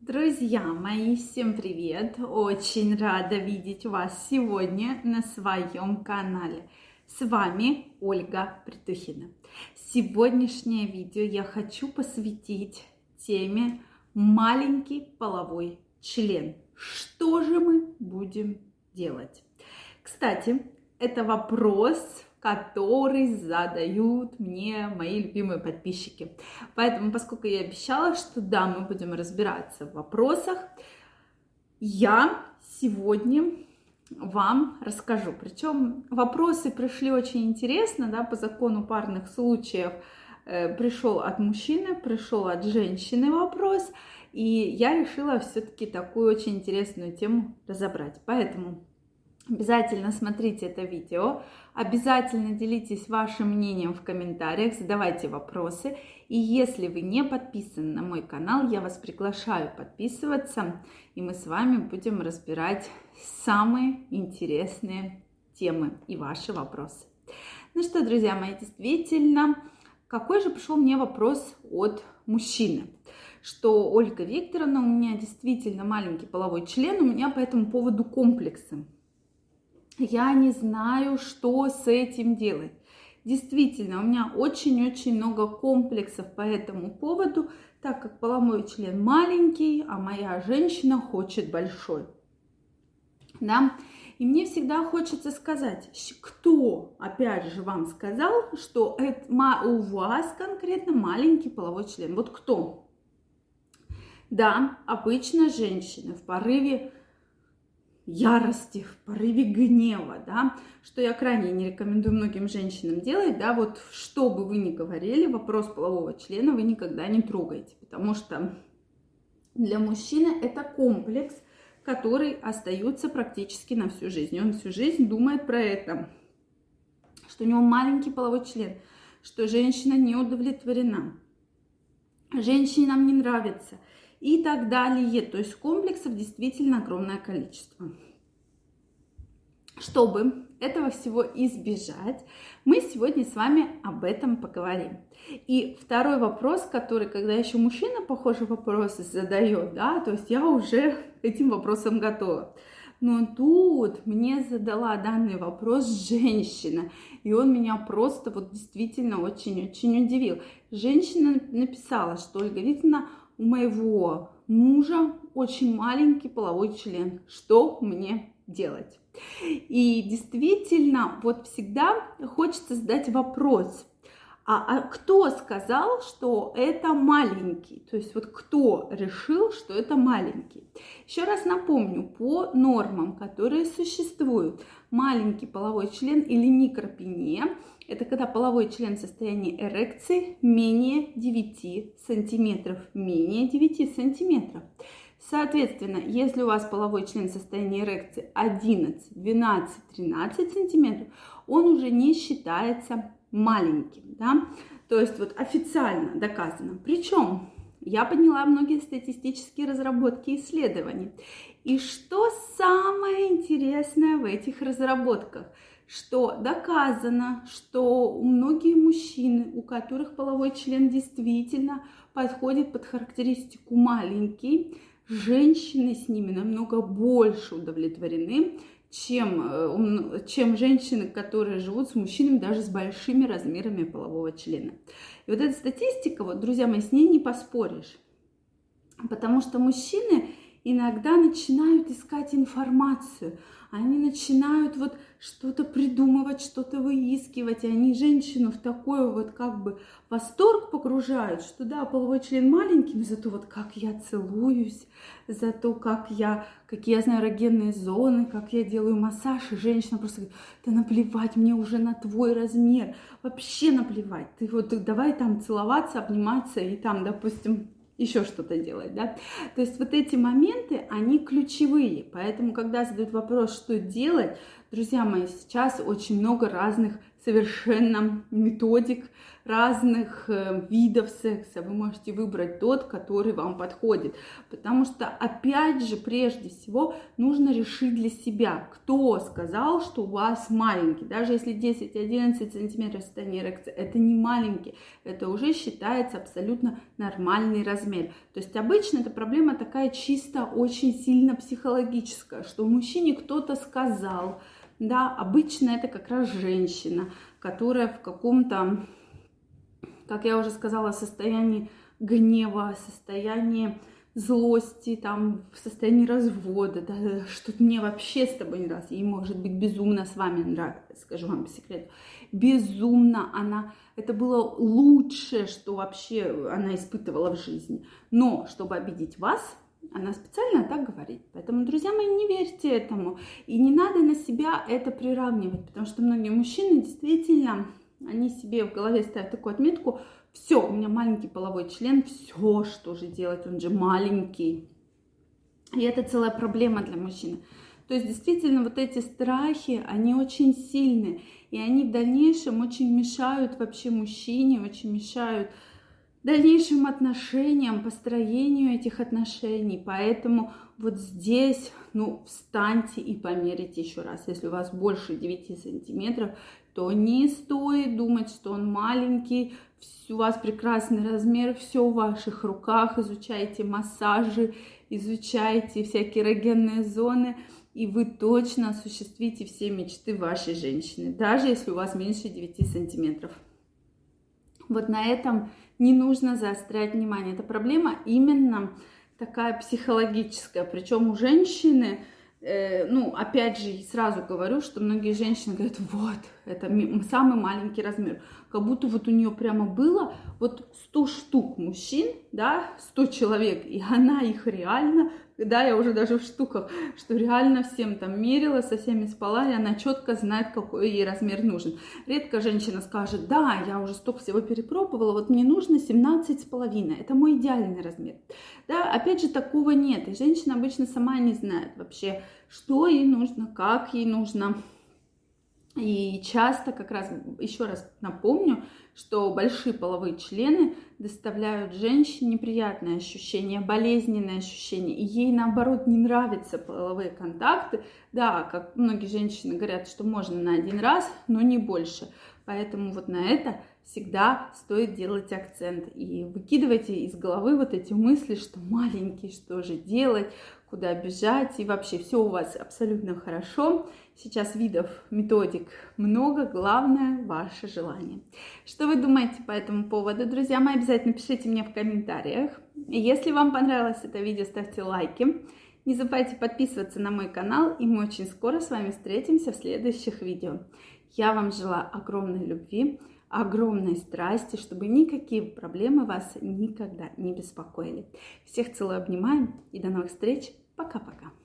Друзья мои, всем привет! Очень рада видеть вас сегодня на своем канале. С вами Ольга Притухина. Сегодняшнее видео я хочу посвятить теме маленький половой член. Что же мы будем делать? Кстати, это вопрос, который задают мне мои любимые подписчики. Поэтому, поскольку я обещала, что да, мы будем разбираться в вопросах, я сегодня вам расскажу. Причем вопросы пришли очень интересно, да, по закону парных случаев э, пришел от мужчины, пришел от женщины вопрос, и я решила все-таки такую очень интересную тему разобрать. Поэтому Обязательно смотрите это видео, обязательно делитесь вашим мнением в комментариях, задавайте вопросы. И если вы не подписаны на мой канал, я вас приглашаю подписываться, и мы с вами будем разбирать самые интересные темы и ваши вопросы. Ну что, друзья мои, действительно, какой же пришел мне вопрос от мужчины? Что Ольга Викторовна, у меня действительно маленький половой член, у меня по этому поводу комплексы я не знаю, что с этим делать. Действительно, у меня очень-очень много комплексов по этому поводу, так как половой член маленький, а моя женщина хочет большой. Да? И мне всегда хочется сказать, кто, опять же, вам сказал, что это, у вас конкретно маленький половой член. Вот кто? Да, обычно женщины в порыве ярости, в порыве гнева, да, что я крайне не рекомендую многим женщинам делать, да, вот что бы вы ни говорили, вопрос полового члена вы никогда не трогаете, потому что для мужчины это комплекс, который остается практически на всю жизнь. Он всю жизнь думает про это, что у него маленький половой член, что женщина не удовлетворена, женщине нам не нравится – и так далее. То есть комплексов действительно огромное количество. Чтобы этого всего избежать, мы сегодня с вами об этом поговорим. И второй вопрос, который, когда еще мужчина похожий вопрос задает, да, то есть я уже этим вопросом готова. Но тут мне задала данный вопрос женщина, и он меня просто вот действительно очень-очень удивил. Женщина написала, что Ольга Викторовна, у моего мужа очень маленький половой член. Что мне делать? И действительно, вот всегда хочется задать вопрос, а, а кто сказал, что это маленький? То есть вот кто решил, что это маленький? Еще раз напомню, по нормам, которые существуют, маленький половой член или микропения – это когда половой член в состоянии эрекции менее 9 сантиметров, менее 9 сантиметров. Соответственно, если у вас половой член в состоянии эрекции 11, 12, 13 сантиметров, он уже не считается маленьким, да, то есть вот официально доказано. Причем я подняла многие статистические разработки и исследования. И что самое интересное в этих разработках, что доказано, что многие мужчины, у которых половой член действительно подходит под характеристику маленький, женщины с ними намного больше удовлетворены, чем, э, чем женщины, которые живут с мужчинами даже с большими размерами полового члена. И вот эта статистика, вот, друзья мои, с ней не поспоришь. Потому что мужчины иногда начинают искать информацию – они начинают вот что-то придумывать, что-то выискивать, и они женщину в такой вот как бы восторг погружают, что да, половой член маленький, но зато вот как я целуюсь, зато как я, какие я знаю эрогенные зоны, как я делаю массаж, и женщина просто говорит, да наплевать мне уже на твой размер, вообще наплевать, ты вот давай там целоваться, обниматься и там, допустим, еще что-то делать, да. То есть вот эти моменты, они ключевые, поэтому, когда задают вопрос, что делать, друзья мои, сейчас очень много разных совершенно методик, разных э, видов секса. Вы можете выбрать тот, который вам подходит. Потому что, опять же, прежде всего, нужно решить для себя, кто сказал, что у вас маленький. Даже если 10-11 сантиметров состояние эрекции, это не маленький, это уже считается абсолютно нормальный размер. То есть обычно эта проблема такая чисто очень сильно психологическая, что мужчине кто-то сказал, да, обычно это как раз женщина, которая в каком-то, как я уже сказала, состоянии гнева, состоянии злости, там, в состоянии развода, да, что мне вообще с тобой не раз, ей может быть безумно с вами нравится, скажу вам по секрету, безумно она, это было лучшее, что вообще она испытывала в жизни, но чтобы обидеть вас, она специально так говорит. Поэтому, друзья мои, не верьте этому. И не надо на себя это приравнивать, потому что многие мужчины действительно, они себе в голове ставят такую отметку, все, у меня маленький половой член, все, что же делать, он же маленький. И это целая проблема для мужчины. То есть действительно вот эти страхи, они очень сильны, и они в дальнейшем очень мешают вообще мужчине, очень мешают дальнейшим отношениям, построению этих отношений. Поэтому вот здесь, ну, встаньте и померите еще раз. Если у вас больше 9 сантиметров, то не стоит думать, что он маленький, у вас прекрасный размер, все в ваших руках, изучайте массажи, изучайте всякие эрогенные зоны, и вы точно осуществите все мечты вашей женщины, даже если у вас меньше 9 сантиметров. Вот на этом не нужно заострять внимание. Эта проблема именно такая психологическая. Причем у женщины, э, ну, опять же, сразу говорю, что многие женщины говорят, вот, это самый маленький размер. Как будто вот у нее прямо было вот 100 штук мужчин, да, 100 человек, и она их реально да, я уже даже в штуках, что реально всем там мерила, со всеми спала, и она четко знает, какой ей размер нужен. Редко женщина скажет, да, я уже столько всего перепробовала, вот мне нужно 17 с половиной, это мой идеальный размер. Да, опять же, такого нет, и женщина обычно сама не знает вообще, что ей нужно, как ей нужно. И часто, как раз, еще раз напомню, что большие половые члены доставляют женщине неприятные ощущения, болезненные ощущения, и ей наоборот не нравятся половые контакты. Да, как многие женщины говорят, что можно на один раз, но не больше. Поэтому вот на это всегда стоит делать акцент. И выкидывайте из головы вот эти мысли, что маленький, что же делать, куда бежать, и вообще все у вас абсолютно хорошо. Сейчас видов, методик много, главное ваше желание. Что вы думаете по этому поводу, друзья мои, обязательно пишите мне в комментариях. Если вам понравилось это видео, ставьте лайки. Не забывайте подписываться на мой канал, и мы очень скоро с вами встретимся в следующих видео. Я вам желаю огромной любви, огромной страсти, чтобы никакие проблемы вас никогда не беспокоили. Всех целую, обнимаем и до новых встреч. Пока-пока.